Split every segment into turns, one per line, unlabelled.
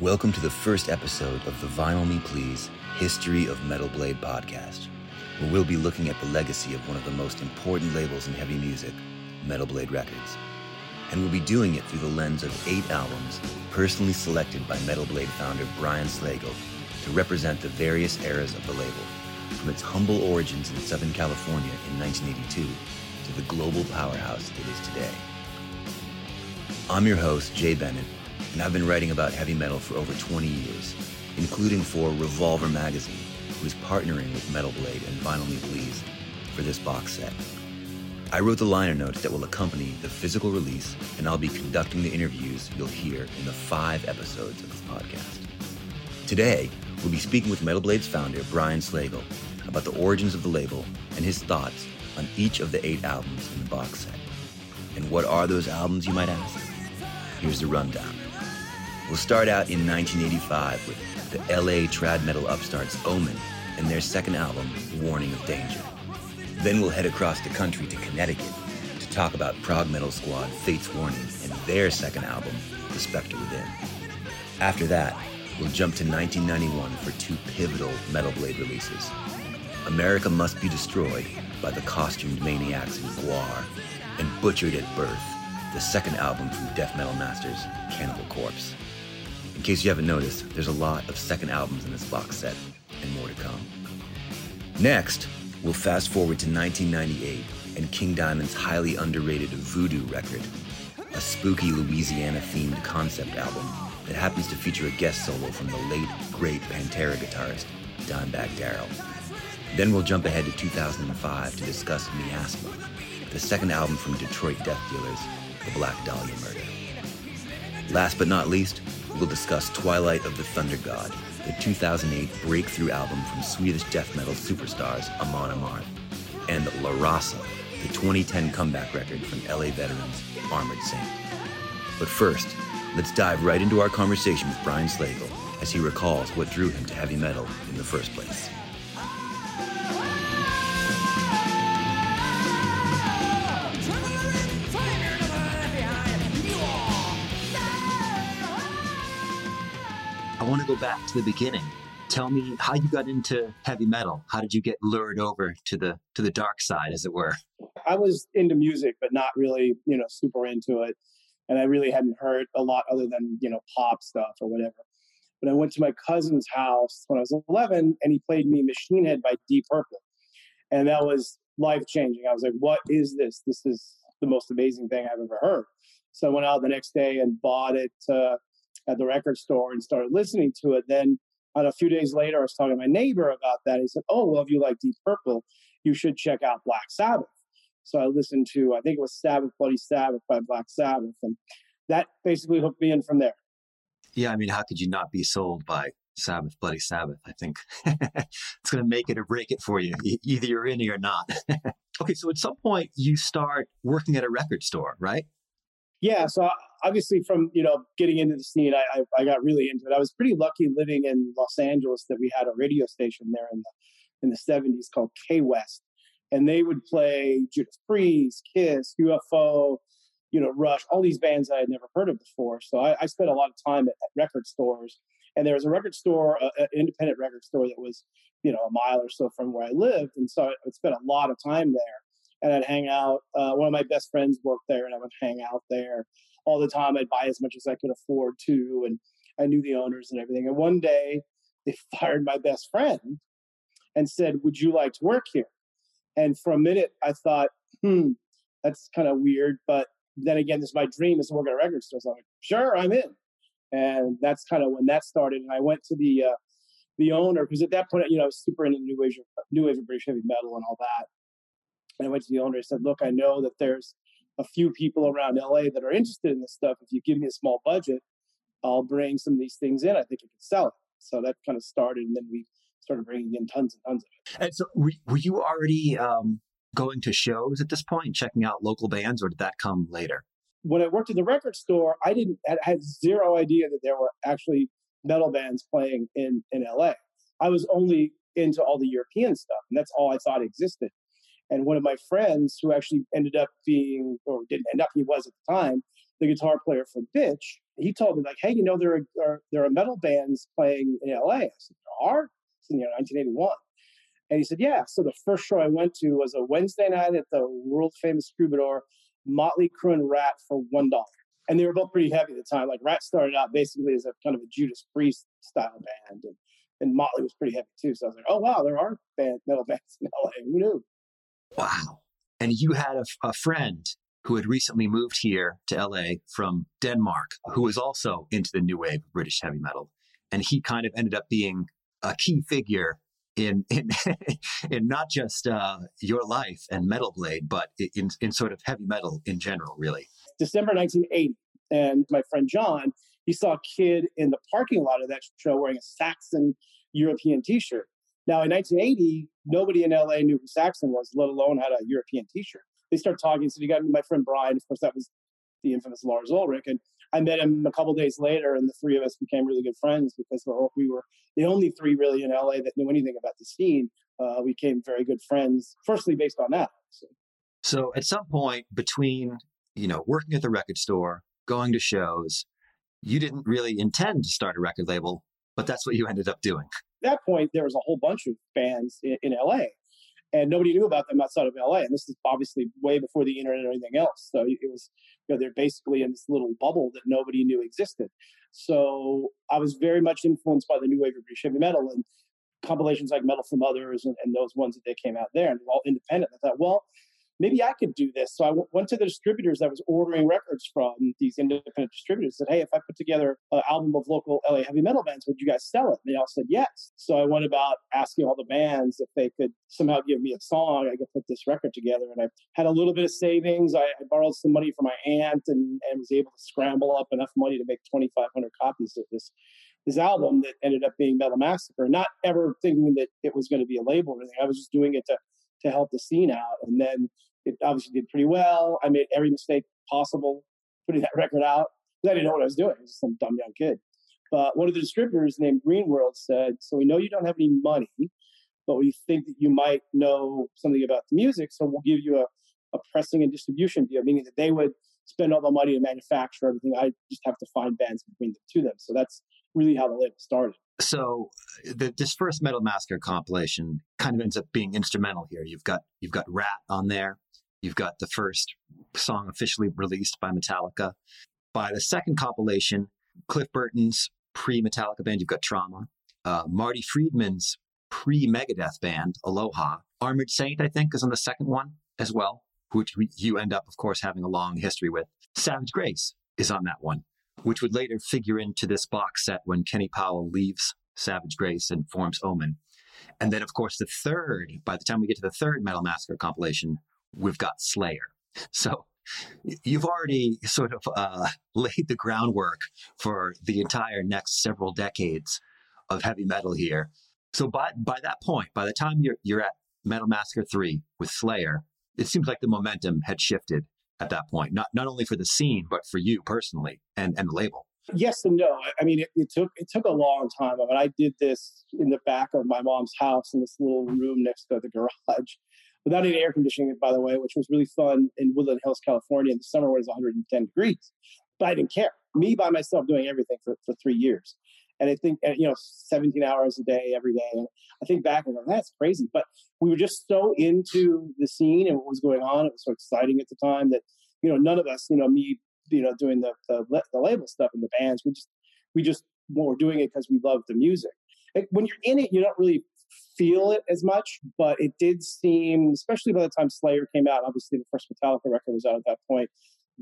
Welcome to the first episode of the Vinyl Me Please History of Metal Blade podcast, where we'll be looking at the legacy of one of the most important labels in heavy music, Metal Blade Records. And we'll be doing it through the lens of eight albums personally selected by Metal Blade founder Brian Slagel to represent the various eras of the label, from its humble origins in Southern California in 1982 to the global powerhouse it is today. I'm your host, Jay Bennett and I've been writing about heavy metal for over 20 years, including for Revolver Magazine, who is partnering with Metal Blade and Vinyl Me Please for this box set. I wrote the liner notes that will accompany the physical release, and I'll be conducting the interviews you'll hear in the five episodes of this podcast. Today, we'll be speaking with Metal Blade's founder, Brian Slagel, about the origins of the label and his thoughts on each of the eight albums in the box set. And what are those albums, you might ask? Here's the rundown. We'll start out in 1985 with the LA trad metal upstarts Omen and their second album, Warning of Danger. Then we'll head across the country to Connecticut to talk about prog metal squad Fates Warning and their second album, The Spectre Within. After that, we'll jump to 1991 for two pivotal Metal Blade releases America Must Be Destroyed by the costumed maniacs in GWAR, and Butchered at Birth, the second album from Death Metal Masters, Cannibal Corpse. In case you haven't noticed, there's a lot of second albums in this box set, and more to come. Next, we'll fast forward to 1998 and King Diamond's highly underrated Voodoo record, a spooky Louisiana themed concept album that happens to feature a guest solo from the late, great Pantera guitarist, Dimebag Darrell. Then we'll jump ahead to 2005 to discuss Miasma, the second album from Detroit Death Dealers, The Black Dahlia Murder. Last but not least, we'll discuss Twilight of the Thunder God, the 2008 breakthrough album from Swedish death metal superstars Amon Amarth, and La the 2010 comeback record from LA veterans Armored Saint. But first, let's dive right into our conversation with Brian Slagel as he recalls what drew him to heavy metal in the first place.
Go back to the beginning. Tell me how you got into heavy metal. How did you get lured over to the to the dark side, as it were?
I was into music, but not really, you know, super into it. And I really hadn't heard a lot other than, you know, pop stuff or whatever. But I went to my cousin's house when I was 11 and he played me Machine Head by Deep Purple. And that was life changing. I was like, what is this? This is the most amazing thing I've ever heard. So I went out the next day and bought it. Uh, at the record store and started listening to it. Then on a few days later, I was talking to my neighbor about that. He said, "Oh, well, if you like Deep Purple, you should check out Black Sabbath." So I listened to, I think it was Sabbath, Bloody Sabbath by Black Sabbath, and that basically hooked me in from there.
Yeah, I mean, how could you not be sold by Sabbath, Bloody Sabbath? I think it's going to make it or break it for you. Either you're in it or not. okay, so at some point you start working at a record store, right?
Yeah, so obviously from you know getting into the scene, I, I, I got really into it. I was pretty lucky living in Los Angeles that we had a radio station there in the in the seventies called K West, and they would play Judas Priest, Kiss, UFO, you know Rush, all these bands I had never heard of before. So I, I spent a lot of time at, at, record stores, and there was a record store, an independent record store that was you know a mile or so from where I lived, and so I spent a lot of time there and I'd hang out. Uh, one of my best friends worked there, and I would hang out there all the time. I'd buy as much as I could afford to, and I knew the owners and everything. And one day, they fired my best friend and said, "Would you like to work here?" And for a minute, I thought, "Hmm, that's kind of weird." But then again, this is my dream is to work at a record store. So I'm like, "Sure, I'm in." And that's kind of when that started. And I went to the uh, the owner because at that point, you know, I was super into new wave, new wave of British heavy metal and all that. And I went to the owner and said, Look, I know that there's a few people around LA that are interested in this stuff. If you give me a small budget, I'll bring some of these things in. I think you can sell it. So that kind of started. And then we started bringing in tons and tons of
it. And so were, were you already um, going to shows at this point, checking out local bands, or did that come later?
When I worked at the record store, I didn't, I had zero idea that there were actually metal bands playing in, in LA. I was only into all the European stuff, and that's all I thought existed. And one of my friends, who actually ended up being, or didn't end up, he was at the time, the guitar player for Bitch, he told me like, hey, you know, there are there are metal bands playing in LA. I said, there are? in you know, 1981. And he said, yeah. So the first show I went to was a Wednesday night at the world famous Troubadour, Motley Crue and Ratt for one dollar. And they were both pretty heavy at the time. Like Ratt started out basically as a kind of a Judas Priest style band, and, and Motley was pretty heavy too. So I was like, oh wow, there are band, metal bands in LA. Who knew?
Wow. And you had a, a friend who had recently moved here to LA from Denmark, who was also into the new wave of British heavy metal. And he kind of ended up being a key figure in in in not just uh, your life and Metal Blade, but in in sort of heavy metal in general, really.
December 1980, and my friend John, he saw a kid in the parking lot of that show wearing a Saxon European T-shirt. Now, in 1980, nobody in LA knew who Saxon was, let alone had a European T-shirt. They start talking. So you got my friend Brian. Of course, that was the infamous Lars Ulrich, and I met him a couple days later, and the three of us became really good friends because we were the only three really in LA that knew anything about the scene. Uh, we became very good friends, firstly based on that.
So. so at some point between you know working at the record store, going to shows, you didn't really intend to start a record label, but that's what you ended up doing.
At that point, there was a whole bunch of bands in, in LA and nobody knew about them outside of LA. And this is obviously way before the internet or anything else. So it was, you know, they're basically in this little bubble that nobody knew existed. So I was very much influenced by the new wave of British heavy metal and compilations like Metal for Muthas and, and those ones that they came out there and all independent. I thought, well, maybe I could do this. So I w- went to the distributors that was ordering records from these independent distributors. Said, hey, if I put together an album of local LA heavy metal bands, would you guys sell it? And they all said yes. So I went about asking all the bands if they could somehow give me a song. I could put this record together, and I had a little bit of savings. I, I borrowed some money from my aunt and, and was able to scramble up enough money to make 2,500 copies of this this album that ended up being Metal Massacre. Not ever thinking that it was going to be a label or anything. I was just doing it to to help the scene out. And then it obviously did pretty well. I made every mistake possible putting that record out. I didn't know what I was doing. I was some dumb young kid. But one of the distributors named Green World said, So we know you don't have any money, but we think that you might know something about the music. So we'll give you a, a pressing and distribution deal, meaning that they would spend all the money to manufacture everything. I just have to find bands between bring them to them. So that's really how the label started.
So the, this first Metal Massacre compilation kind of ends up being instrumental here. You've got you've got Ratt on there. You've got the first song officially released by Metallica. By the second compilation, Cliff Burton's pre Metallica band, you've got Trauma. Uh, Marty Friedman's pre Megadeth band, Aloha. Armored Saint, I think, is on the second one as well, which you end up, of course, having a long history with. Savage Grace is on that one, which would later figure into this box set when Kenny Powell leaves Savage Grace and forms Omen. And then, of course, the third, by the time we get to the third Metal Massacre compilation, we've got Slayer. So you've already sort of uh, laid the groundwork for the entire next several decades of heavy metal here. So by by that point, by the time you're you're at Metal Massacre three with Slayer, it seems like the momentum had shifted at that point. Not not only for the scene, but for you personally and and the label.
Yes and no. I mean, it, it took it took a long time. I mean, I did this in the back of my mom's house in this little room next to the garage without any air conditioning, by the way, which was really fun in Woodland Hills, California in the summer when it was 110 degrees. But I didn't care. Me by myself doing everything for, for three years. And I think, you know, 17 hours a day, every day. And I think back and go, that's crazy. But we were just so into the scene and what was going on. It was so exciting at the time that, you know, none of us, you know, me, you know, doing the, the, the label stuff and the bands, we just, we just were doing it because we loved the music. when you're in it, you're not really feel it as much, but it did seem, especially by the time Slayer came out, obviously the first Metallica record was out at that point,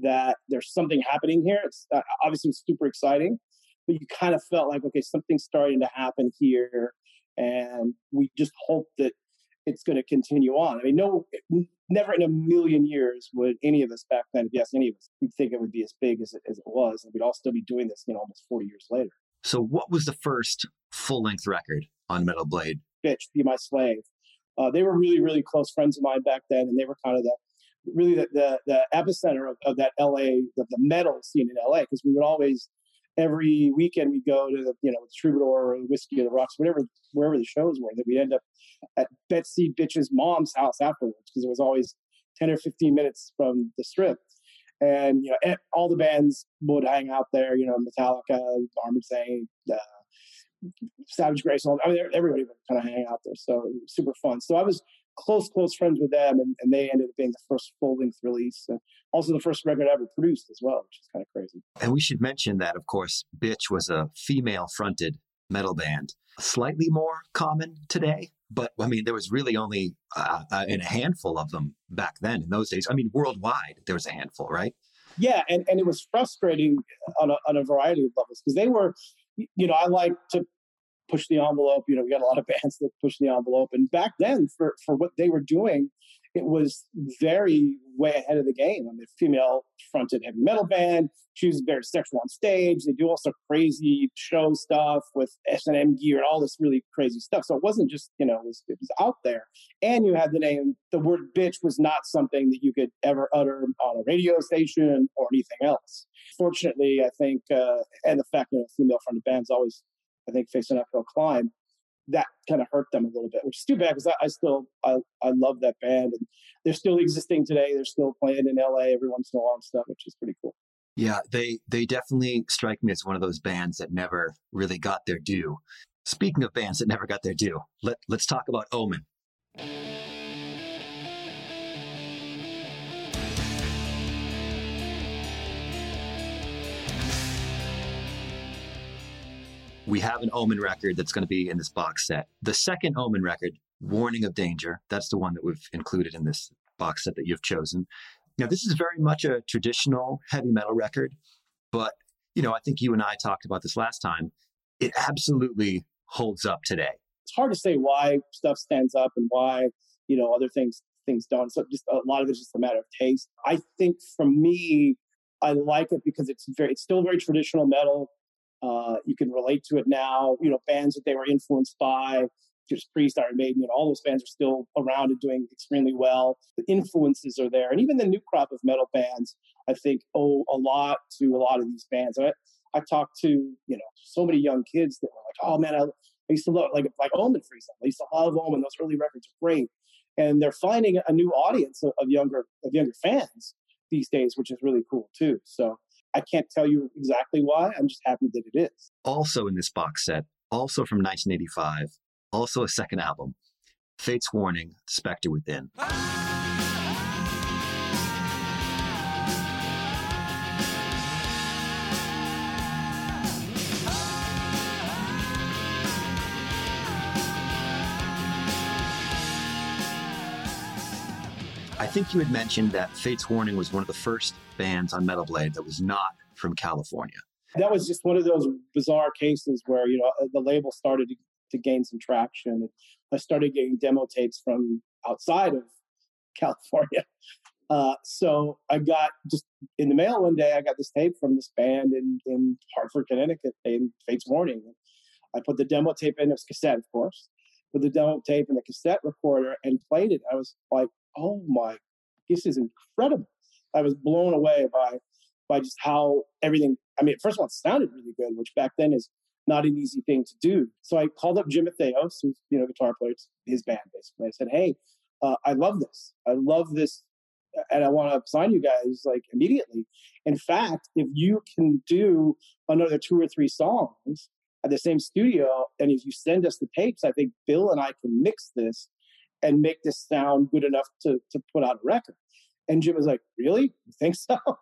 that there's something happening here. It's uh, obviously super exciting, but you kind of felt like, okay, something's starting to happen here. And we just hope that it's going to continue on. I mean, no, never in a million years would any of us back then, yes, any of us, we'd think it would be as big as it, as it was. And we'd all still be doing this, you know, almost 40 years later.
So, what was the first full length record on Metal Blade?
Bitch, be my slave. Uh, they were really, really close friends of mine back then, and they were kind of the really the the, the epicenter of, of that LA, the, the metal scene in LA, because we would always every weekend we'd go to the you know the Troubadour or the Whisky or the Rocks, whatever wherever the shows were. That we'd end up at Betsy Bitch's mom's house afterwards because it was always ten or fifteen minutes from the strip. and you know all the bands would hang out there. You know, Metallica, Armored Saint, uh, Savage Grace. I mean, everybody would kind of hang out there. So it was super fun. So I was close, close friends with them, and, and they ended up being the first full length release, and also the first record I ever produced as well, which is kind of crazy.
And we should mention that, of course, Bitch was a female fronted metal band, slightly more common today. But I mean, there was really only uh, uh, a handful of them back then in those days. I mean, worldwide, there was a handful, right?
Yeah, and, and it was frustrating on a, on a variety of levels because they were, you know, I like to push the envelope. You know, we got a lot of bands that push the envelope, and back then, for for what they were doing, it was very way ahead of the game. I mean, female fronted heavy metal band. She was very sexual on stage. They do also crazy show stuff with S and M gear and all this really crazy stuff. So it wasn't just you know it was, it was out there. And you had the name. The word bitch was not something that you could ever utter on a radio station or anything else. Fortunately, I think, uh, and the fact that female fronted bands always I think face an uphill climb. That kind of hurt them a little bit, which is too bad because I, I, still I, I love that band and they're still existing today. They're still playing in LA every once in a while and stuff, which is pretty cool.
Yeah, they they definitely strike me as one of those bands that never really got their due. Speaking of bands that never got their due, let let's talk about Omen. We have an Omen record that's going to be in this box set. The second Omen record, Warning of Danger, that's the one that we've included in this box set that you've chosen. Now, this is very much a traditional heavy metal record, but you know, I think you and I talked about this last time. It absolutely holds up today.
It's hard to say why stuff stands up and why you know other things things don't. So just a lot of it's just a matter of taste. I think for me, I like it because it's very it's still very traditional metal uh, you can relate to it now. You know, bands that they were influenced by, just Priest, Iron Maiden, you know, all those bands are still around and doing extremely well. The influences are there. And even the new crop of metal bands, I think, owe a lot to a lot of these bands. I, I talked to, you know, so many young kids that were like, oh man, I, I used to love, like, like Omen, for example. I used to love Omen. Those early records are great. And they're finding a new audience of, of younger of younger fans these days, which is really cool too. So I can't tell you exactly why. I'm just happy that it is.
Also in this box set, also from 1985, also a second album, Fates Warning, Spectre Within. I think you had mentioned that Fates Warning was one of the first bands on Metal Blade that was not from California.
That was just one of those bizarre cases where, you know, the label started to, to gain some traction. I started getting demo tapes from outside of California. Uh, so I got just in the mail one day, I got this tape from this band in, in Hartford, Connecticut named Fates Warning. I put the demo tape in, it was cassette, of course, put the demo tape in the cassette recorder and played it. I was like, oh my, this is incredible. I was blown away by by just how everything. I mean, first of all, it sounded really good, which back then is not an easy thing to do. So I called up Jim Matheos, who's you know guitar player, his band basically. I said, hey, uh, I love this. I love this, and I want to sign you guys like immediately. In fact, if you can do another two or three songs at the same studio, and if you send us the tapes, I think Bill and I can mix this and make this sound good enough to to put out a record. And Jim was like, "Really? You think so?"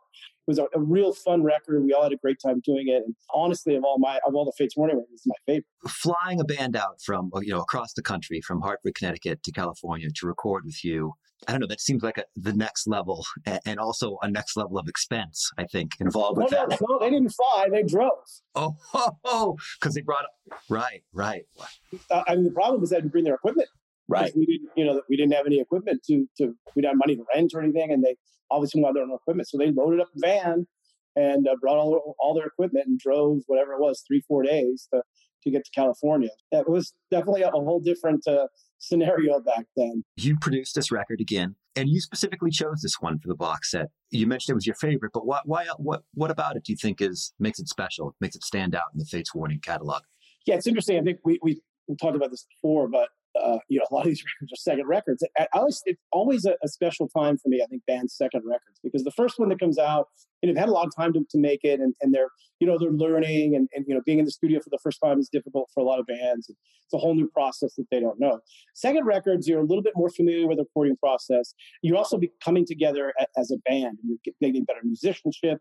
It was a, a, real fun record. We all had a great time doing it. And honestly, of all my of all the Fates Warning records, it's my favorite.
Flying a band out from you know across the country, from Hartford, Connecticut to California to record with you. I don't know. That seems like a, the next level, and also a next level of expense. I think involved with
no,
that.
No, they didn't fly; they drove.
Oh, oh, because oh, they brought right, right.
Uh, I mean, the problem was they had to bring their equipment.
Right.
We didn't, you know, we didn't have any equipment to to we didn't have money to rent or anything, and they obviously wanted their own equipment, so they loaded up a van and uh, brought all all their equipment and drove whatever it was three four days to to get to California. It was definitely a, a whole different uh, scenario back then.
You produced this record again, and you specifically chose this one for the box set. You mentioned it was your favorite, but what why what what about it do you think is makes it special, makes it stand out in the Fates Warning catalog?
Yeah, it's interesting. I think we, we talked about this before, but uh, you know, a lot of these records are second records. I always, it's always a, a, special time for me, I think, band's second records, because the first one that comes out, and they've had a lot of time to, to make it, and, and they're, you know, they're learning, and, and, you know, being in the studio for the first time is difficult for a lot of bands. It's a whole new process that they don't know. Second records, you're a little bit more familiar with the recording process. You're also coming together as a band, and you're getting better musicianship,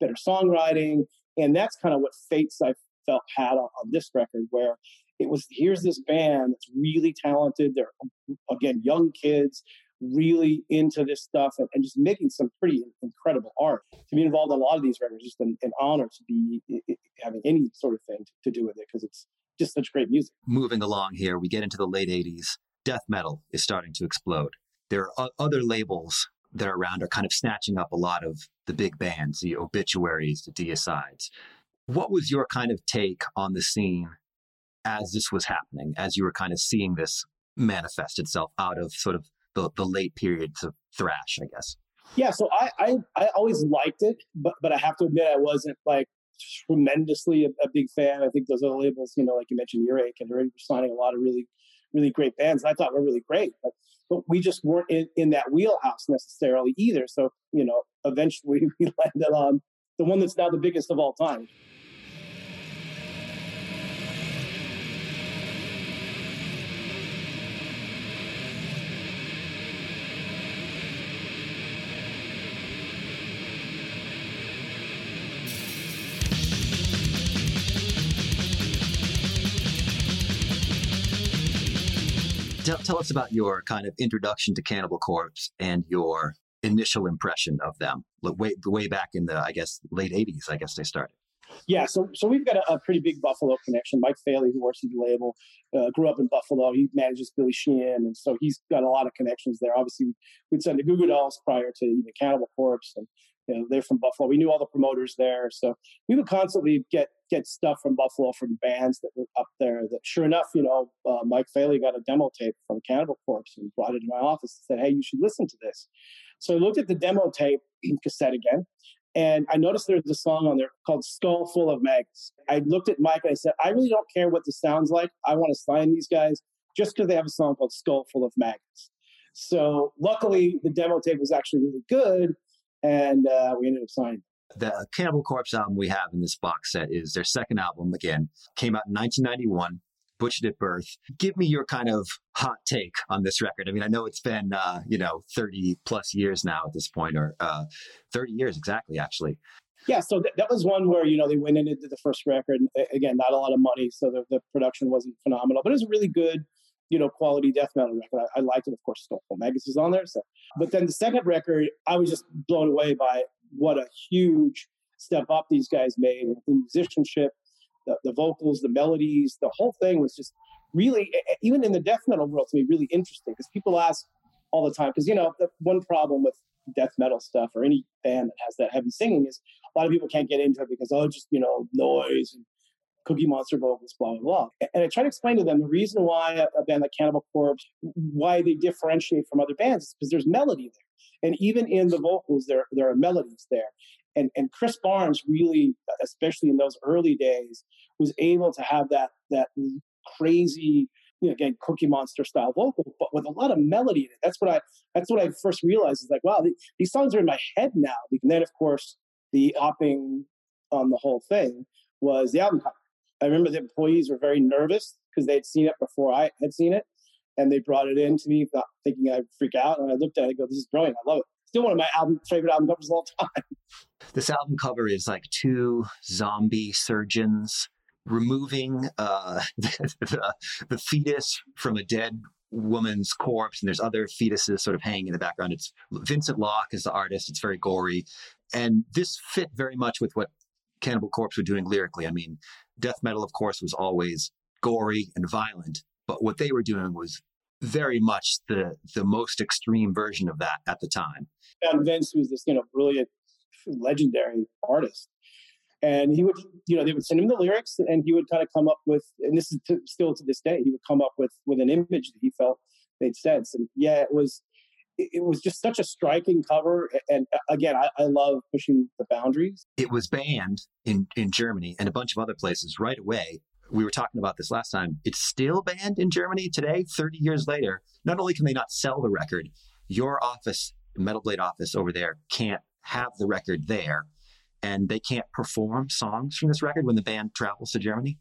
better songwriting, and that's kind of what Fates I felt had on, on this record, where it was here's this band that's really talented. They're again young kids, really into this stuff and, and, just making some pretty incredible art. To be involved in a lot of these records, just an, an honor to be having any sort of thing to, to do with it because it's just such great music.
Moving along here, we get into the late '80s. Death metal is starting to explode. There are other labels that are around are kind of snatching up a lot of the big bands, the obituaries, the deicides. What was your kind of take on the scene as this was happening, as you were kind of seeing this manifest itself out of sort of the, the late periods of thrash, I guess?
Yeah, so I, I, I always liked it, but but I have to admit I wasn't like tremendously a, a, big fan. I think those other labels, you know, like you mentioned, Earache, and they're signing a lot of really, really great bands. I thought were really great, but but we just weren't in, in that wheelhouse necessarily either. So you know, eventually we landed on the one that's now the biggest of all time.
Tell, tell us about your kind of introduction to Cannibal Corpse and your initial impression of them way way back in the I guess late '80s. I guess they started.
Yeah, so so we've got a, a pretty big Buffalo connection. Mike Faley, who works at the label, uh, grew up in Buffalo. He manages Billy Sheehan, and so he's got a lot of connections there. Obviously, we'd send the Goo Goo Dolls prior to even Cannibal Corpse, and you know, they're from Buffalo. We knew all the promoters there, so we would constantly get get stuff from Buffalo from bands that were up there. That sure enough, you know, uh, Mike Faley got a demo tape from Cannibal Corpse and brought it to my office and said, "Hey, you should listen to this." So I looked at the demo tape cassette again, and I noticed there's a song on there called "Skull Full of Maggots." I looked at Mike and I said, "I really don't care what this sounds like. I want to sign these guys just because they have a song called "Skull Full of Maggots." So luckily, the demo tape was actually really good and uh, we ended up signing.
The Cannibal Corpse album we have in this box set is their second album. Again, came out in 1991. Butchered at Birth. Give me your kind of hot take on this record. I mean, I know it's been uh, you know 30 plus years now at this point, or uh, 30 years exactly, actually.
Yeah, so th- that was one where you know they went into the first record. Again, not a lot of money, so the, the production wasn't phenomenal, but it was really good you know, quality death metal record. I, I liked it. Of course, Full of Maggots is on there. So, but then the second record, I was just blown away by what a huge step up these guys made in the musicianship, the, the vocals, the melodies, the whole thing was just really, even in the death metal world, to me, really interesting because people ask all the time. Because you know, the one problem with death metal stuff or any band that has that heavy singing is a lot of people can't get into it because oh, just you know, noise and Cookie Monster vocals, blah, blah, blah. And I try to explain to them the reason why a, band like Cannibal Corpse, why they differentiate from other bands is because there's melody there. And even in the vocals, there, there are melodies there. And, and Chris Barnes really, especially in those early days, was able to have that, that crazy, you know, again, Cookie Monster style vocal, but with a lot of melody in it. That's what I, that's what I first realized is like, wow, these songs are in my head now. And then, of course, the hopping on the whole thing was the album cover. I remember the employees were very nervous because they had seen it before I had seen it. And they brought it in to me thinking I'd freak out. And I looked at it and go, this is brilliant. I love it. Still one of my album, favorite album covers of all time.
This album cover is like two zombie surgeons removing uh, the, the, the fetus from a dead woman's corpse, and there's other fetuses sort of hanging in the background. It's Vincent Locke is the artist. It's very gory, and this fit very much with what Cannibal Corpse were doing lyrically. I mean, death metal, of course, was always gory and violent, but what they were doing was very much the the most extreme version of that at the time.
And Vince was this, you know, brilliant, legendary artist, and he would, you know, they would send him the lyrics, and he would kind of come up with, and this is to, still to this day, he would come up with with an image that he felt made sense. And yeah, it was it was just such a striking cover. And uh, again, I, I, love pushing the boundaries.
It was banned in, in Germany and a bunch of other places right away we were talking about this last time. It's still banned in Germany today, 30 years later. Not only can they not sell the record, your office, Metal Blade office over there, can't have the record there, and they can't perform songs from this record when the band travels to Germany.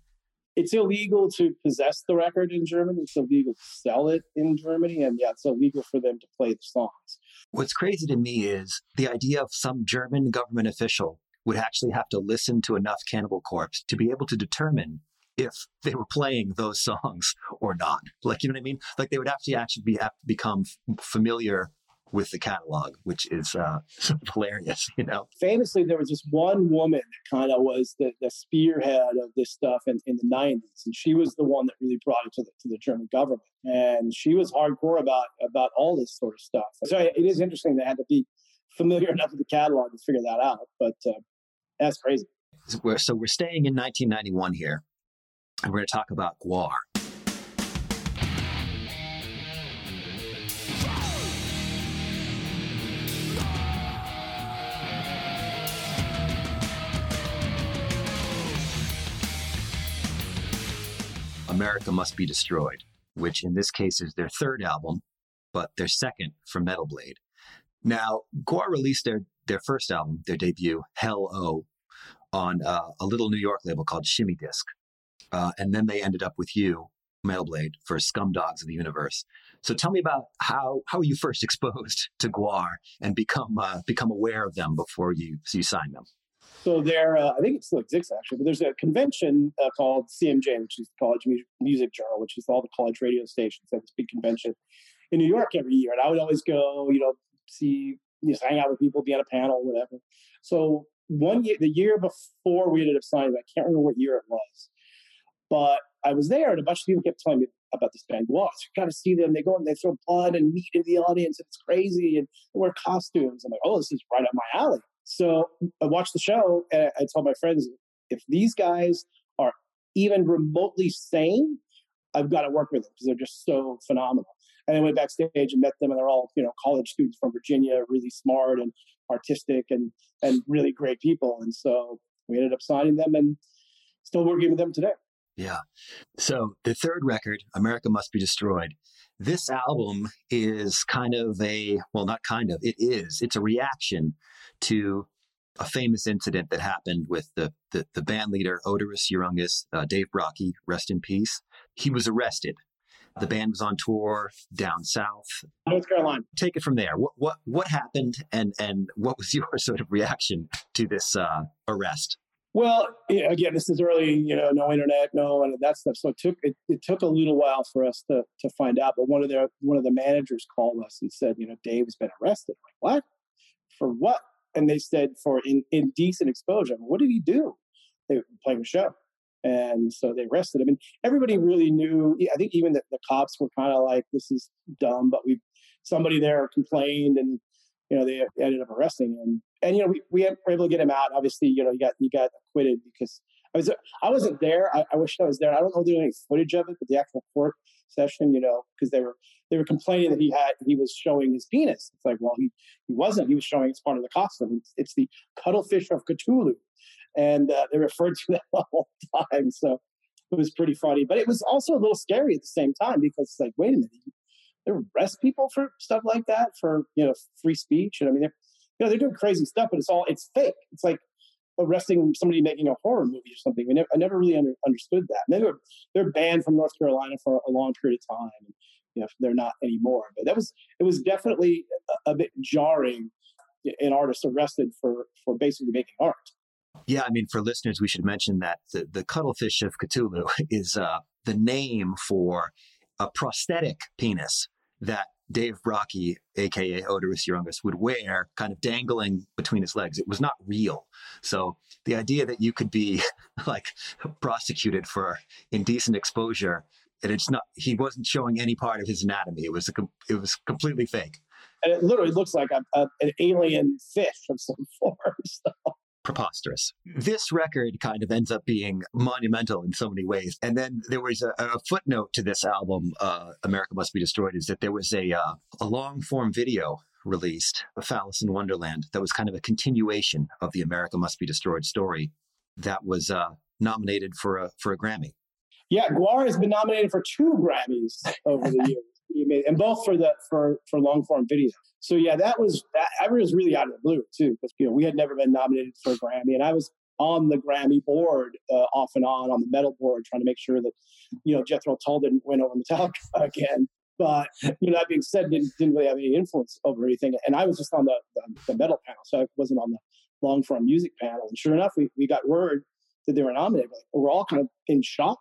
It's illegal to possess the record in Germany. It's illegal to sell it in Germany, and yeah, it's illegal for them to play the songs.
What's crazy to me is the idea of some German government official would actually have to listen to enough Cannibal Corpse to be able to determine if they were playing those songs or not. Like, you know what I mean? Like they would actually actually be, have to become familiar with the catalog, which is uh, hilarious, you know.
Famously, there was this one woman that kind of was the, the, spearhead of this stuff in, in the '90s, and she was the one that really brought it to the to the German government. And she was hardcore about about all this sort of stuff. So it is interesting they had to be familiar enough with the catalog to figure that out. But uh, that's crazy.
So we're, so we're staying in 1991 here, and we're going to talk about GWAR. America Must Be Destroyed, which in this case is their third album, but their second for Metal Blade. Now, GWAR released their, their first album, their debut, Hell O, on uh, a little New York label called Shimmy Disc. Uh, and then they ended up with you, Metal Blade, for Scum Dogs of the Universe. So tell me about how how you first exposed to GWAR and become uh, become aware of them before you you signed them.
So there, uh, I think it still exists actually, but there's a convention uh, called CMJ, which is the College Music Journal, which is all the college radio stations. Have this big convention in New York every year, and I would always go, you know, see, just hang out with people, be on a panel, whatever. So one year, the year before we ended up signing, I can't remember what year it was, but I was there, and a bunch of people kept telling me about this band. Wow, you got to see them. They go and they throw blood and meat in the audience. And it's crazy, and they wear costumes. I'm like, oh, this is right up my alley. So I watched the show and I told my friends, if these guys are even remotely sane, I've got to work with them because they're just so phenomenal. And I went backstage and met them, and they're all you know college students from Virginia, really smart and artistic and and really great people. And so we ended up signing them and still working with them today.
Yeah. So the third record, America Must Be Destroyed, this album is kind of a, well, not kind of, it is, it's a reaction to a famous incident that happened with the, the, the band leader, Oderus Urungus, uh, Dave Brockie, rest in peace. He was arrested. The band was on tour down south.
North Carolina.
Take it from there. What what what happened, and and what was your sort of reaction to this uh, arrest?
Well, again, this is early, you know, no internet, no and that stuff. So it took it, it took a little while for us to to find out. But one of their one of the managers called us and said, you know, Dave's been arrested. I'm like, what? For what? And they said for in, indecent exposure. What did he do? They were playing a show. And so they arrested him. And everybody really knew. I think even the, the cops were kind of like, "This is dumb," but we somebody there complained, and you know they ended up arresting him. And you know we, we were able to get him out. Obviously you know he got he got acquitted because i was i wasn't there. I, I wish i was there. I don't know if there's any footage of it but the actual court session you know because they were they were complaining that he had he was showing his penis. It's like well he he wasn't. He was showing it's part of the costume. It's, it's the cuttlefish of cthulhu. And uh, they referred to that the whole time. So it was pretty funny but it was also a little scary at the same time because it's like wait a minute they arrest people for stuff like that for you know free speech and i mean they're you know they're doing crazy stuff but it's all it's fake. It's like arresting somebody making a horror movie or something. I never, I never really under, understood that. And they were they're banned from north carolina for a long period of time and, you know they're not anymore. But that was it was definitely a, a bit jarring an artist arrested for for basically making art.
Yeah, I mean, for listeners, we should mention that the, the cuttlefish of Cthulhu is uh, the name for a prosthetic penis that Dave Brockie, aka Oderus Urungus, would wear kind of dangling between his legs. It was not real. So the idea that you could be like prosecuted for indecent exposure and it's not he wasn't showing any part of his anatomy. It was a, it was completely fake.
And it literally looks like a, a, an alien fish of some form. So
preposterous. This record kind of ends up being monumental in so many ways. And then there was a, a footnote to this album, uh, America Must Be Destroyed, is that there was a, uh, a long form video released, A Phallus in Wonderland, that was kind of a continuation of the America Must Be Destroyed story that was uh, nominated for a, for a Grammy.
Yeah, GWAR has been nominated for two Grammys over the years, and both for the for for long form video. So yeah, that was that. I was really out of the blue too, because you know we had never been nominated for a Grammy, and I was on the Grammy board uh, off and on on the metal board, trying to make sure that you know Jethro Tull didn't win over Metallica again. But you know that being said, didn't, didn't really have any influence over anything, and I was just on the, the, the metal panel, so I wasn't on the long form music panel. And sure enough, we, we got word that they were nominated. We're all kind of in shock,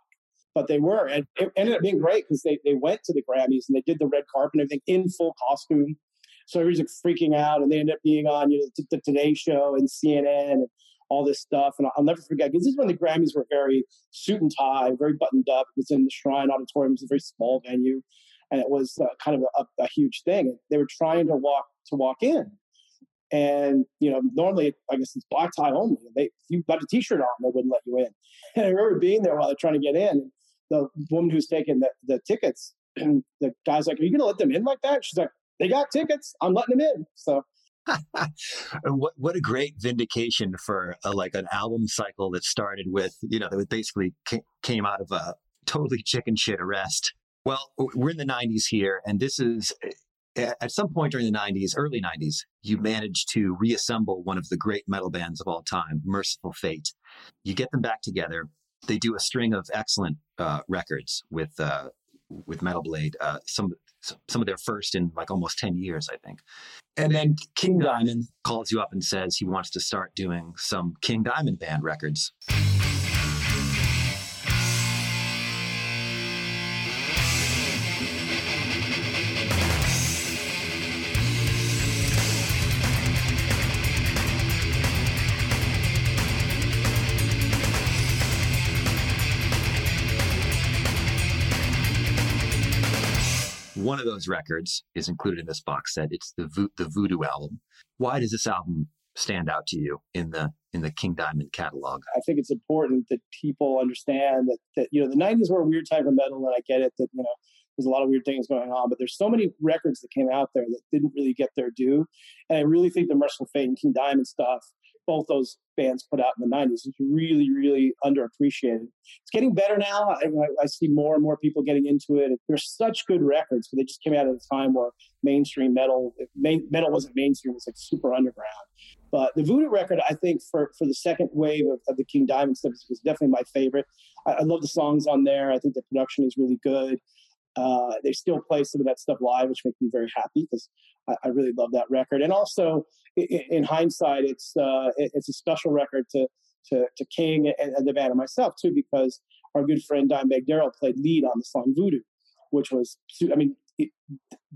but they were, and it ended up being great because they they went to the Grammys and they did the red carpet and everything in full costume. So everybody's like freaking out, and they ended up being on you know the, the Today Show and CNN and all this stuff. And I'll never forget because this is when the Grammys were very suit and tie, very buttoned up. It was in the Shrine Auditorium. It was a very small venue, and it was uh, kind of a, a, huge thing. They were trying to walk to walk in, and you know normally I guess it's black tie only. They if you got a T-shirt on, they wouldn't let you in. And I remember being there while they're trying to get in. The woman who's taking the, the tickets, the guy's like, "Are you going to let them in like that?" She's like, "They got tickets. I'm letting them in." So
what what a great vindication for a, like an album cycle that started with you know that basically came out of a totally chicken shit arrest. Well, we're in the '90s here, and this is eh, at some point during the 90s, early 90s, you managed to reassemble one of the great metal bands of all time, Mercyful Fate. You get them back together. They do a string of excellent uh, records with uh, with Metal Blade. Uh, some some of their first in like almost 10 years, I think. And then King Diamond calls you up and says he wants to start doing some King Diamond band records. One of those records is included in this box set. It's the Vo- the Voodoo album. Why does this album stand out to you in the in the King Diamond catalog?
I think it's important that people understand that that you know the '90s were a weird time for metal, and I get it that you know there's a lot of weird things going on, but there's so many records that came out there that didn't really get their due, and I really think the Mercyful Fate and King Diamond stuff both those bands put out in the 90s is really, really underappreciated. It's getting better now. I, I, see more and more people getting into it. There's such good records, but they just came out at a time where mainstream metal, main, metal wasn't mainstream, it was like super underground. But the Voodoo record, I think, for, for the second wave of, of the King Diamond stuff was definitely my favorite. I, I love the songs on there. I think the production is really good. Uh, they still play some of that stuff live, which makes me very happy because I, I, really love that record. And also, in, in hindsight, it's uh, it's a special record to to, to King and, and, the band and myself too, because our good friend Dimebag Darrell played lead on the song Voodoo, which was I mean, it,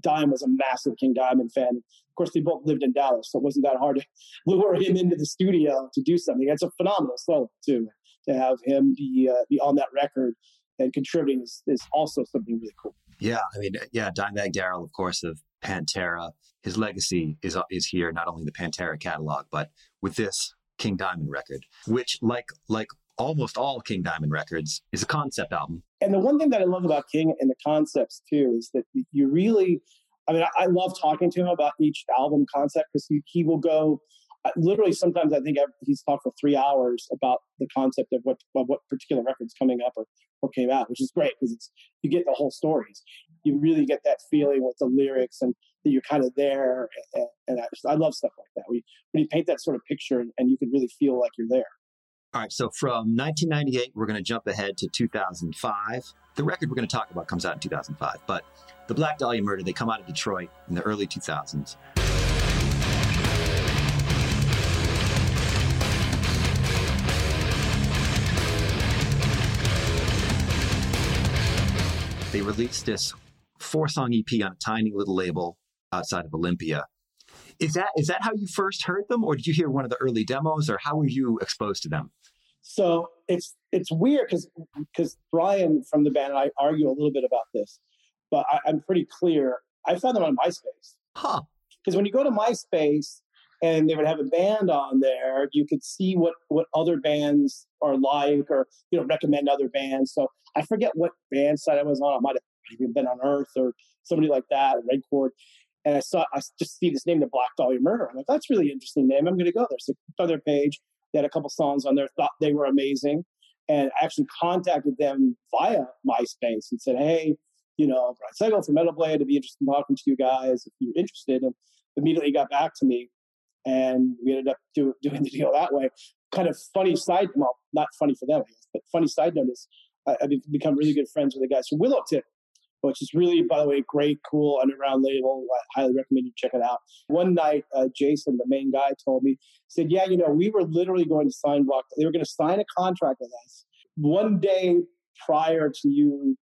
Dime was a massive King Diamond fan. Of course, they both lived in Dallas, so it wasn't that hard to lure him into the studio to do something. It's a phenomenal solo too to have him be uh, be on that record and contributing is, is also something really cool.
Yeah, I mean, yeah, Dimebag Darrell, of course, of Pantera. His legacy is is here, not only the Pantera catalog, but with this King Diamond record, which, like like almost all King Diamond records, is a concept album.
And the one thing that I love about King and the concepts too is that you really, I mean, I, I love talking to him about each album concept because he, he will go literally sometimes I think he's talked for three hours about the concept of what of what particular record's coming up or, or came out, which is great because it's you get the whole stories. You really get that feeling with the lyrics and that you're kind of there. And, and I, just, I, love stuff like that. We, when you paint that sort of picture and, and you can really feel like you're there.
All right, so from 1998, we're going to jump ahead to 2005. The record we're going to talk about comes out in 2005, but the Black Dahlia Murder, they come out of Detroit in the early 2000s. They released this four song EP on a tiny little label outside of Olympia. Is that is that how you first heard them, or did you hear one of the early demos, or how were you exposed to them?
So it's it's weird because because Brian from the band and I argue a little bit about this, but I, am pretty clear. I found them on MySpace.
Huh.
Because when you go to MySpace and they would have a band on there, you could see what what other bands are like, or you know recommend other bands. So I forget what band site I was on. I might have been on Earth or somebody like that, Red Chord. And I saw, I just see this name, the Black Dahlia Murder. I'm like, that's really interesting name. I'm going to go there. So on their page, they had a couple songs on there, thought they were amazing. and I actually contacted them via MySpace and said, "Hey, you know, Brian Slagel from Metal Blade, I'd be interested in talking to you guys if you're interested." And immediately got back to me, and we ended up do, doing the deal that way. Kind of funny side, well, not funny for them, but funny side note is I, have become really good friends with the guys from Willowtip, which is really, by the way, great, cool underground label. I highly recommend you check it out. One night, uh, Jason, the main guy, told me, said, "Yeah, you know, we were literally going to sign block. They were going to sign a contract with us one day prior to you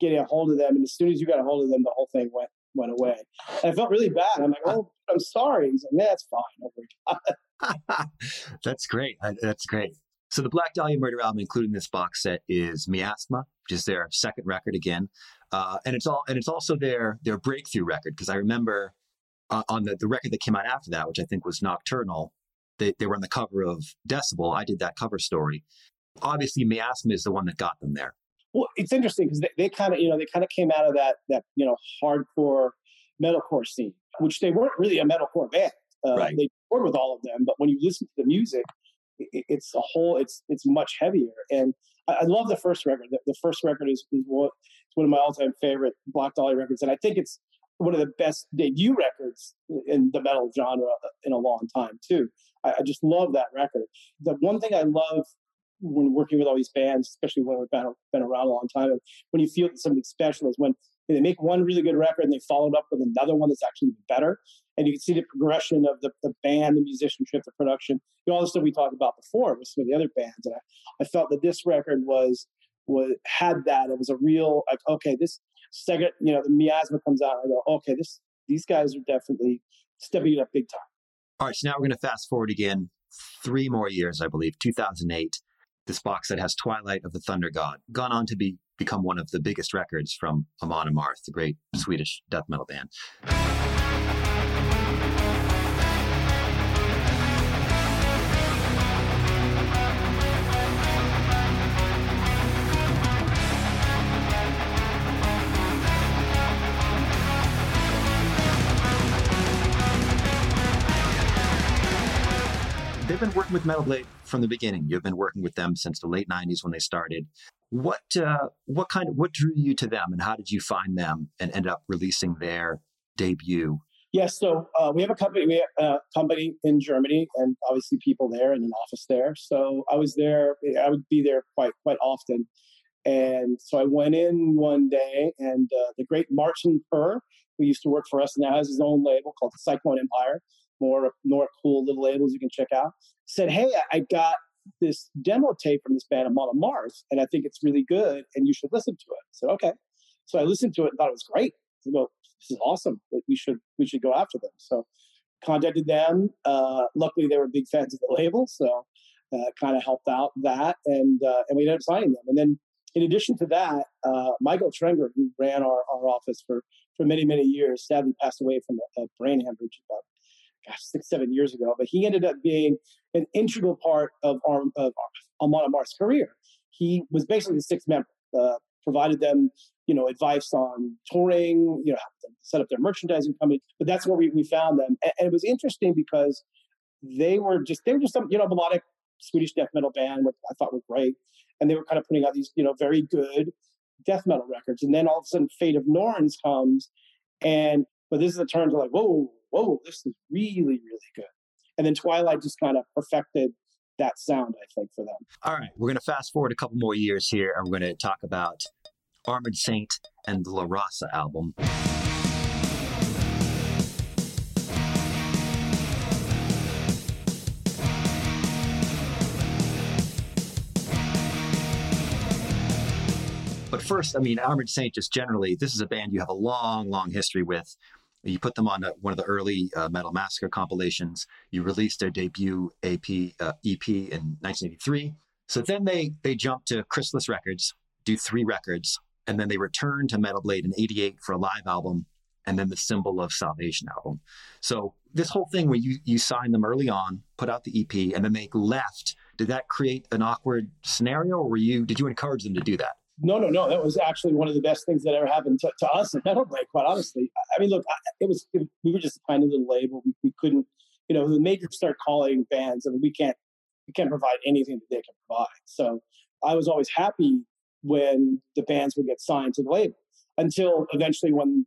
getting a hold of them, and as soon as you got a hold of them, the whole thing went went away. And I felt really bad. I'm like, oh, I'm sorry. He's like, yeah, it's
fine. That's great. That's great. So the Black Dahlia Murder album, including this box set, is Miasma, which is their second record again, uh, and it's all and it's also their their breakthrough record because I remember uh, on the the record that came out after that, which I think was Nocturnal, they they were on the cover of Decibel. I did that cover story. Obviously, Miasma is the one that got them there.
Well, it's interesting because they, they kind of, you know, they kind of came out of that that you know hardcore metalcore scene, which they weren't really a metalcore band. Uh, right. They toured with all of them, but when you listen to the music, it, it's a whole. It's it's much heavier, and I, I love the first record. The, the first record is, is one, it's one of my all-time favorite Black Dahlia records, and I think it's one of the best debut records in the metal genre in a long time too. I, I just love that record. The one thing I love when working with all these bands, especially when we've been, been around a long time, when you feel something special is when they make one really good record and they followed up with another one that's actually better. And you can see the progression of the, the band, the musicianship, the production, you know, all the stuff we talked about before with some of the other bands. And I, I felt that this record was was had that. It was a real like, okay, this second, you know, the miasma comes out, I go, okay, this these guys are definitely stepping it up big time.
All right, so now we're going to fast forward again three more years, I believe, 2008 this box set has Twilight of the Thunder God, gone on to be become one of the biggest records from Amon Amarth, the great hmm. Swedish death metal band. They've been working with Metal Blade from the beginning. You've been working with them since the late '90s when they started. What uh, what kind of what drew you to them, and how did you find them and end up releasing their debut?
Yes, so uh, we have a company. We have a company in Germany, and obviously people there and an office there. So I was there. I would be there quite quite often. And so I went in one day, and uh, the great Martin Purr, who used to work for us, and now has his own label called the Cyclone Empire more more cool little labels you can check out. Said, hey, I got this demo tape from this band Amon Amarth, and I think it's really good, and you should listen to it. So okay, so I listened to it and thought it was great. I go, this is awesome. we should we should go after them. So contacted them. Uh, luckily, they were big fans of the label, so uh, kind of helped out that, and uh, and we ended up signing them. And then in addition to that, uh, Michael Trengert, who ran our, our office for for many many years, sadly passed away from a, a brain hemorrhage about gosh, six, seven years ago, but he ended up being an integral part of, our, of Amon Amarth's career. He was basically the sixth member, uh, provided them, you know, advice on touring, you know, set up their merchandising company. But that's where we, we found them. And, and, it was interesting because they were just, they were just some, you know, melodic Swedish death metal band, which I thought were great. And they were kind of putting out these, you know, very good death metal records. And then all of a sudden Fate of Norns comes and but this is the turn to like, whoa, whoa, this is really, really good. And then Twilight just kind of perfected that sound, I think, for them.
All right, we're going to fast forward a couple more years here, and we're going to talk about Armored Saint and the La Raza album. First, I mean, Armored Saint, just generally, this is a band you have a long, long history with. You put them on a, one of the early uh, Metal Massacre compilations. You released their debut AP, uh, EP in 1983. So then they they jump to Chrysalis Records, do three records, and then they return to Metal Blade in '88 for a live album, and then the Symbol of Salvation album. So this whole thing where you you signed them early on, put out the EP, and then they left. Did that create an awkward scenario, or were you did you encourage them to do that?
No, no, no. That was actually one of the best things that ever happened to, to us at Metal Blade, quite honestly. I mean, look, it was, it, we were just a tiny little label. We, we couldn't, you know, the majors start calling bands. I mean, we can't, we can't provide anything that they can provide. So I was always happy when the bands would get signed to the label until eventually when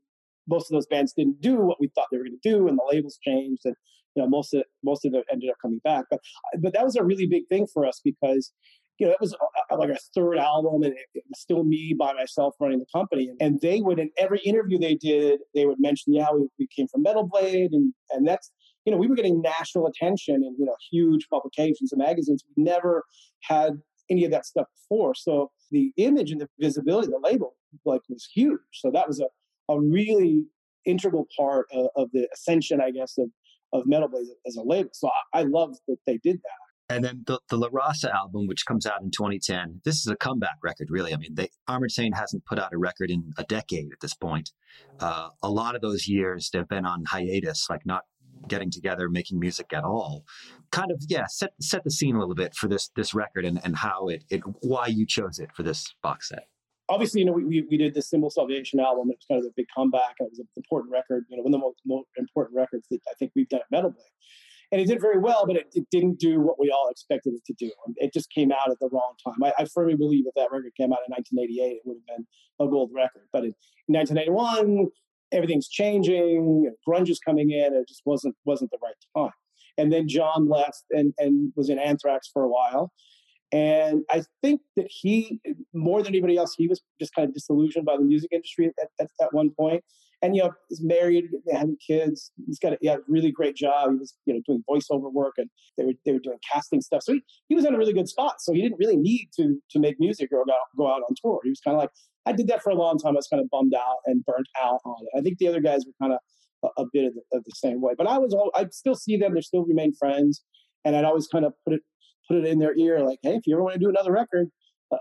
most of those bands didn't do what we thought they were going to do and the labels changed and you know most of most of it ended up coming back but but that was a really big thing for us because you know it was uh, like a third album and it, was still me by myself running the company and they would in every interview they did they would mention yeah we, we came from metal blade and and that's you know we were getting national attention and you know huge publications and magazines we never had any of that stuff before so the image and the visibility the label like was huge so that was a a really integral part of, of the ascension, I guess, of of Metal Blade as a label. So I, I love that they did that.
And then the, the La album, which comes out in 2010, this is a comeback record, really. I mean, they, Armored Saint hasn't put out a record in a decade at this point. Uh, a lot of those years, they've been on hiatus, like not getting together, making music at all. Kind of, yeah, set set the scene a little bit for this this record and, and how it, it why you chose it for this box set
obviously, you know, we, we did the Symbol Salvation album. It was kind of a big comeback. It was an important record, you know, one of the most, most important records that I think we've done at Metal Blade. And it did very well, but it, it, didn't do what we all expected it to do. It just came out at the wrong time. I, I firmly believe if that record came out in 1988, it would have been a gold record. But in, in 1981, everything's changing. Grunge is coming in. It just wasn't wasn't the right time. And then John left and, and was in Anthrax for a while. And I think that he, more than anybody else, he was just kind of disillusioned by the music industry at, at, at one point. And you know, he's married, having kids. He's got a, he had a really great job. He was you know doing voiceover work, and they were they were doing casting stuff. So he, he was in a really good spot. So he didn't really need to to make music or go, go out on tour. He was kind of like, I did that for a long time. I was kind of bummed out and burnt out on it. I think the other guys were kind of a, a bit of the, of the, same way. But I was all, I still see them. They still remain friends, and I'd always kind of put it put it in their ear like, hey, if you ever want to do another record,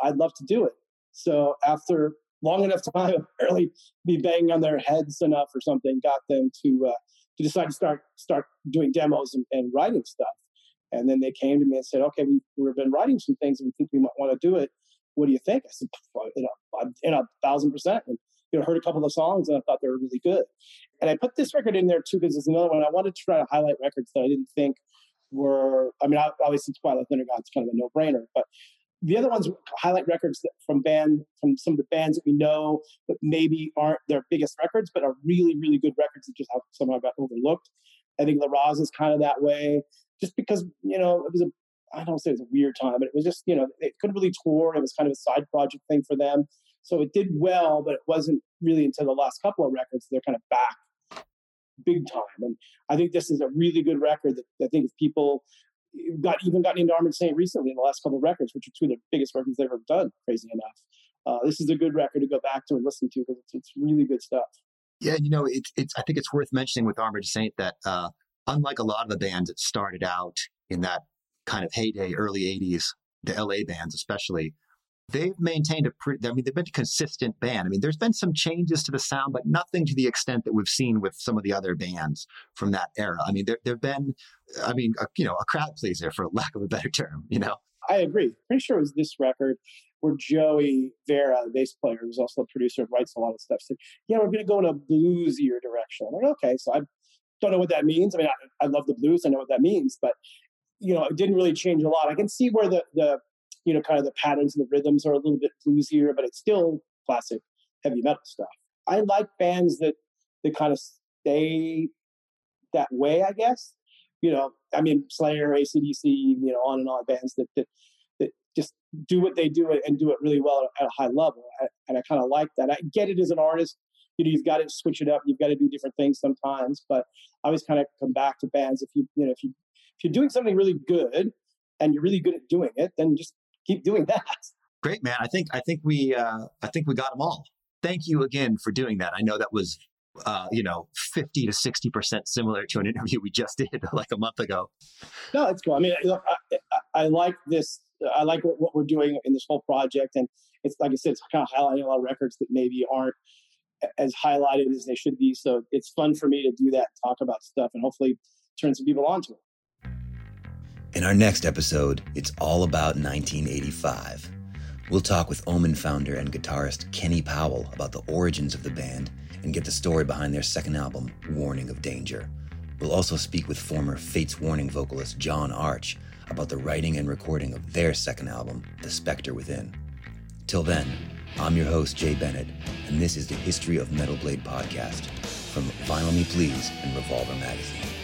I'd love to do it. So after long enough time, apparently be banging on their heads enough or something, got them to uh, to decide to start start doing demos and, and, writing stuff. And then they came to me and said, okay, we, we've been writing some things and we think we might want to do it. What do you think? I said, you know, I'm in a thousand percent. And you know, heard a couple of songs and I thought they were really good. And I put this record in there too because there's another one. I wanted to try to highlight records that I didn't think were, I mean, obviously Twilight Thunder God's kind of a no brainer, but the other ones highlight records from band from some of the bands that we know that maybe aren't their biggest records, but are really, really good records that just have somehow got overlooked. I think La Raza is kind of that way, just because you know it was a I don't say it was a weird time, but it was just you know they couldn't really tour. It was kind of a side project thing for them, so it did well, but it wasn't really until the last couple of records they're kind of back big time. And I think this is a really good record that I think if people got even gotten into Armored Saint recently in the last couple of records, which are two of the biggest records they've ever done, crazy enough. Uh, this is a good record to go back to and listen to because it's, it's really good stuff.
Yeah, you know, it's it's. I think it's worth mentioning with Armored Saint that uh, unlike a lot of the bands that started out in that kind of heyday, early '80s, the LA bands especially, they've maintained a pretty, I mean, they've been a consistent band. I mean, there's been some changes to the sound, but nothing to the extent that we've seen with some of the other bands from that era. I mean, there, there've been, I mean, a, you know, a crowd pleaser for lack of a better term, you know?
I agree. Pretty sure it was this record where Joey Vera, the bass player, who's also a producer and writes a lot of stuff, said, yeah, we're going to go in a bluesier direction. I'm like, okay. So I don't know what that means. I mean, I, I love the blues. I know what that means, but you know, it didn't really change a lot. I can see where the, the you know, kind of the patterns and the rhythms are a little bit bluesier, but it's still classic heavy metal stuff. I like bands that that kind of stay that way, I guess. You know, I mean, Slayer, ACDC, you know, on and on bands that that, that just do what they do and do it really well at a high level. And I kind of like that. I get it as an artist. You know, you've got to switch it up. You've got to do different things sometimes. But I always kind of come back to bands if you, you know, if you if you're doing something really good and you're really good at doing it, then just keep doing that.
Great, man. I think I think we uh, I think we got them all. Thank you again for doing that. I know that was uh, you know, 50 to 60% similar to an interview we just did like a month ago.
No, it's cool. I mean, I, I, I like this. I like what, what, we're doing in this whole project. And it's like I said, it's kind of highlighting a lot of records that maybe aren't as highlighted as they should be. So it's fun for me to do that, talk about stuff, and hopefully turn some people onto it.
In our next episode, it's all about 1985. We'll talk with Omen founder and guitarist Kenny Powell about the origins of the band and get the story behind their second album, Warning of Danger. We'll also speak with former Fates Warning vocalist John Arch about the writing and recording of their second album, The Spectre Within. Till then, I'm your host, Jay Bennett, and this is the History of Metal Blade podcast from Vinyl Me Please and Revolver Magazine.